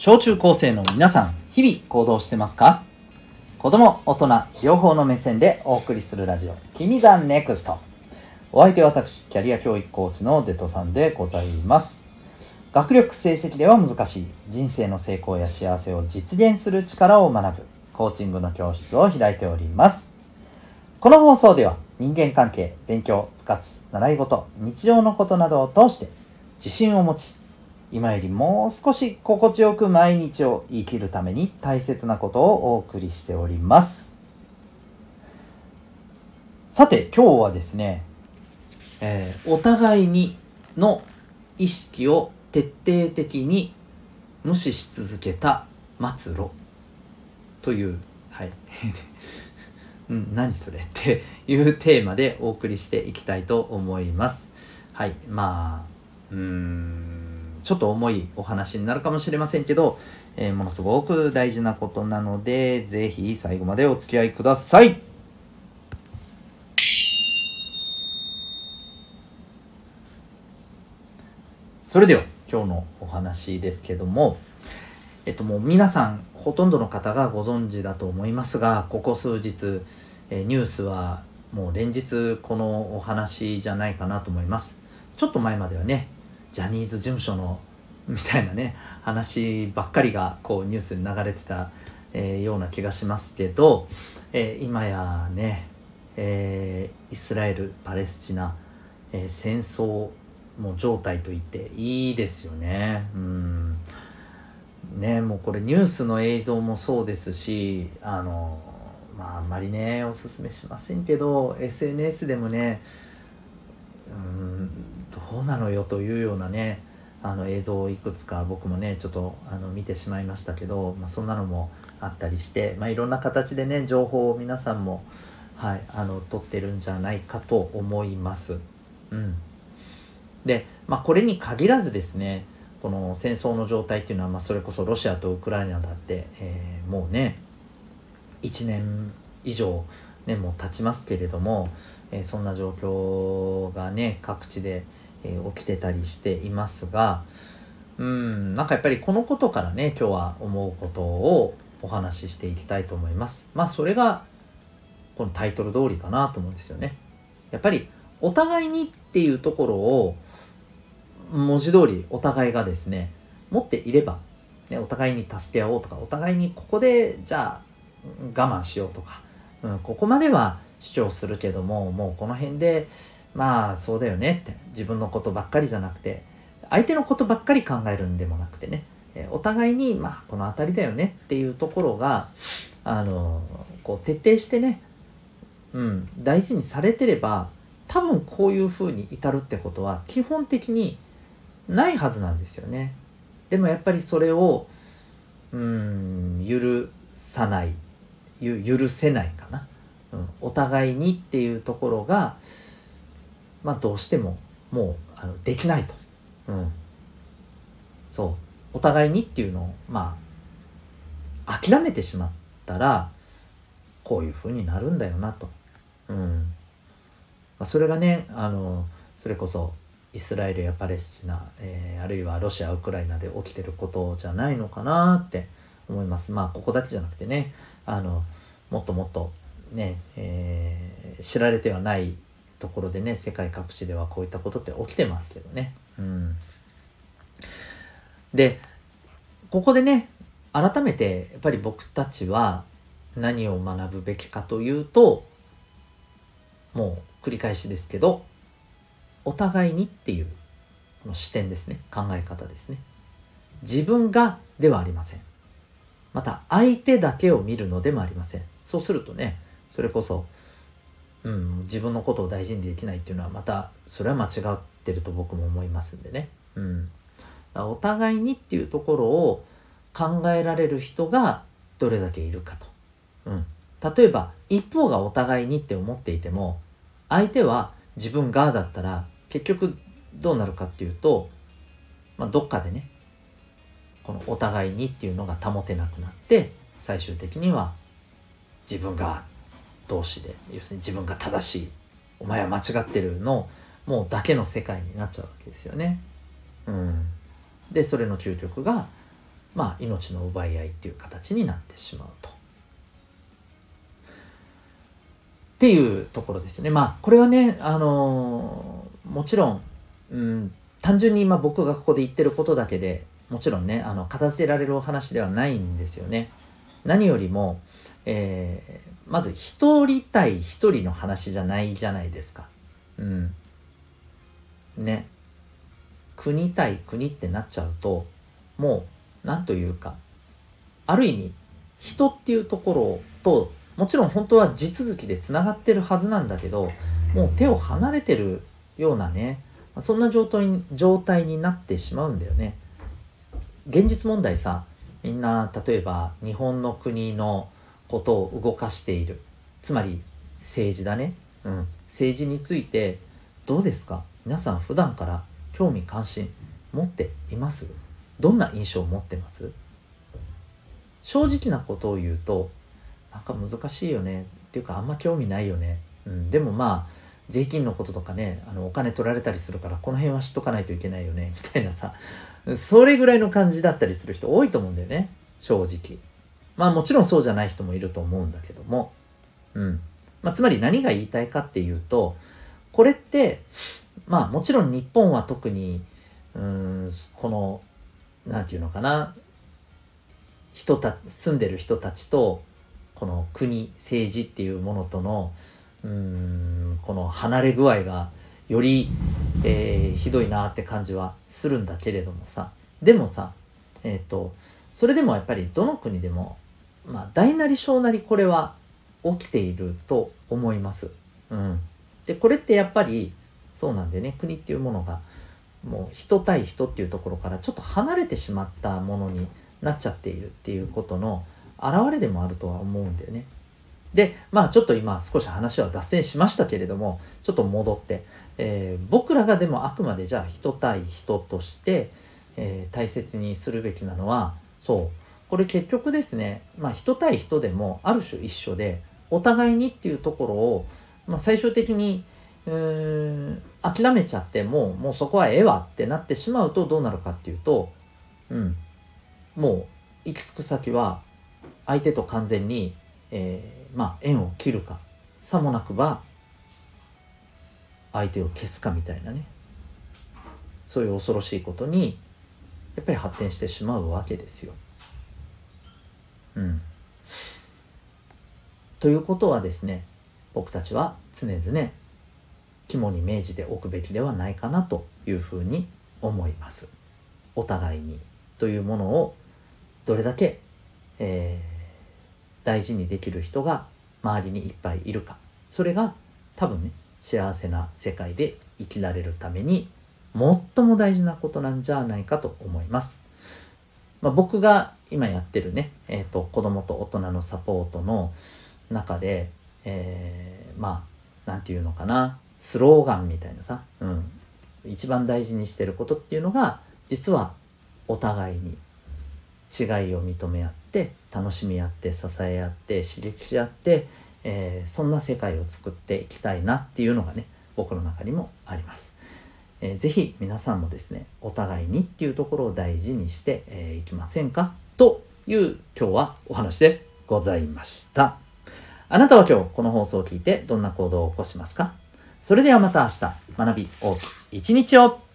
小中高生の皆さん、日々行動してますか？子供、大人、両方の目線でお送りするラジオ、君がネクスト。お相手は私、キャリア教育コーチのデトさんでございます。学力成績では難しい人生の成功や幸せを実現する力を学ぶコーチングの教室を開いております。この放送では人間関係、勉強、部活、習い事、日常のことなどを通して自信を持ち、今よりもう少し心地よく毎日を生きるために大切なことをお送りしております。さて今日はですね、えー、お互いにの意識を徹底的に無視し続けた末路という、はい。うん、何それっていうテーマでお送りしていきたいと思います。はい。まあ、うーん。ちょっと重いお話になるかもしれませんけど、えー、ものすごく大事なことなので、ぜひ最後までお付き合いください。それでは今日のお話ですけども、えっともう皆さんほとんどの方がご存知だと思いますが、ここ数日、えニュースはもう連日このお話じゃないかなと思います。ちょっと前まではね、ジャニーズ事務所のみたいなね話ばっかりがこうニュースに流れてた、えー、ような気がしますけど、えー、今やね、えー、イスラエルパレスチナ、え戦争も状態と言っていいですよね。うん。ねもうこれニュースの映像もそうですしあのまああんまりねおすすめしませんけど SNS でもねなのよというようなねあの映像をいくつか僕もねちょっとあの見てしまいましたけど、まあ、そんなのもあったりして、まあ、いろんな形でね情報を皆さんも、はい、あの取ってるんじゃないかと思います。うん、で、まあ、これに限らずですねこの戦争の状態っていうのは、まあ、それこそロシアとウクライナだって、えー、もうね1年以上、ね、もう経ちますけれども、えー、そんな状況がね各地で、えー、起きてたりしていますがうんなんかやっぱりこのことからね今日は思うことをお話ししていきたいと思います。まあそれがこのタイトル通りかなと思うんですよね。やっぱりお互いにっていうところを文字通りお互いがですね持っていれば、ね、お互いに助け合おうとかお互いにここでじゃあ我慢しようとか、うん、ここまでは主張するけどももうこの辺でまあそうだよねって自分のことばっかりじゃなくて相手のことばっかり考えるんでもなくてねお互いにまあこの辺りだよねっていうところがあのこう徹底してね、うん、大事にされてれば多分こういうふうに至るってことは基本的にないはずなんですよね。でもやっぱりそれをうん許さない許せないかな、うん、お互いにっていうところがまあどうしてももうあのできないと、うん、そう。お互いにっていうのをまあ諦めてしまったらこういうふうになるんだよなと、うん。まあ、それがねあのそれこそイスラエルやパレスチナ、えー、あるいはロシアウクライナで起きてることじゃないのかなって思います。まあここだけじゃなくてねあのもっともっとね、えー、知られてはないところでね世界各地ではこういったことって起きてますけどね。うん、でここでね改めてやっぱり僕たちは何を学ぶべきかというともう繰り返しですけどお互いにっていうこの視点ですね。考え方ですね。自分がではありません。また相手だけを見るのでもありません。そうするとねそれこそうん、自分のことを大事にできないっていうのはまたそれは間違ってると僕も思いますんでね。うん、お互いにっていうところを考えられる人がどれだけいるかと。うん、例えば一方がお互いにって思っていても相手は自分がだったら結局どうなるかっていうと、まあ、どっかでねこのお互いにっていうのが保てなくなって最終的には自分が同士で要するに自分が正しいお前は間違ってるのもうだけの世界になっちゃうわけですよね。うん、でそれの究極が、まあ命の奪い合いっていう形になってしまうと。っていうところですよね。まあこれはね、あのー、もちろん、うん、単純に今僕がここで言ってることだけでもちろんねあの片付けられるお話ではないんですよね。何よりも、えー、まず一人対一人の話じゃないじゃないですか。うん。ね。国対国ってなっちゃうともう何というかある意味人っていうところともちろん本当は地続きでつながってるはずなんだけどもう手を離れてるようなねそんな状態に状態になってしまうんだよね。現実問題さみんな例えば日本の国のことを動かしている。つまり政治だね、うん、政治についてどうですか？皆さん普段から興味関心持っています？どんな印象を持ってます？正直なことを言うとなんか難しいよね。っていうかあんま興味ないよね、うん、でもまあ税金のこととかねあのお金取られたりするからこの辺は知っとかないといけないよね。みたいなさ。それぐらいの感じだったりする人多いと思うんだよね。正直。まあもちろんそうじゃない人もいると思うんだけども。うん。まあ、つまり何が言いたいかっていうとこれってまあもちろん日本は特にうんこの何て言うのかな。人た住んでる人たちとこの国政治っていうものとのうんこの離れ具合がより、えー、ひどいなって感じはするんだけれどもさ。でもさえっ、ー、とそれでもやっぱりどの国でもまあ大なり小なりこれは起きていると思います。うん、でこれってやっぱりそうなんでね国っていうものがもう人対人っていうところからちょっと離れてしまったものになっちゃっているっていうことの表れでもあるとは思うんだよね。でまあちょっと今少し話は脱線しましたけれどもちょっと戻って、えー、僕らがでもあくまでじゃあ人対人として、えー、大切にするべきなのはそうこれ結局ですね、まあ、人対人でもある種一緒でお互いにっていうところを、まあ、最終的にうーん諦めちゃってももうそこはええわってなってしまうとどうなるかっていうとうんもう行き着く先は相手と完全に、えー、まあ縁を切るかさもなくば相手を消すかみたいなねそういう恐ろしいことにやっぱり発展してしまうわけですよ。うん。ということはですね僕たちは常々肝に銘じておくべきではないかなというふうに思います。お互いにというものをどれだけ、えー、大事にできる人が周りにいっぱいいるかそれが多分ね幸せな世界で生きられるために最も大事なことなんじゃないかと思います。まあ、僕が今やってるね、えーと、子供と大人のサポートの中で、えー、まあ何て言うのかなスローガンみたいなさ、うん、一番大事にしてることっていうのが実はお互いに違いを認め合って楽しみ合って支え合って刺激し合って、えー、そんな世界を作っていきたいなっていうのがね僕の中にもあります。えー、ぜひ皆さんもですねお互いにっていうところを大事にしてい、えー、きませんか？という今日はお話でございました。あなたは今日この放送を聞いてどんな行動を起こしますか？それではまた明日学び大きい一日を。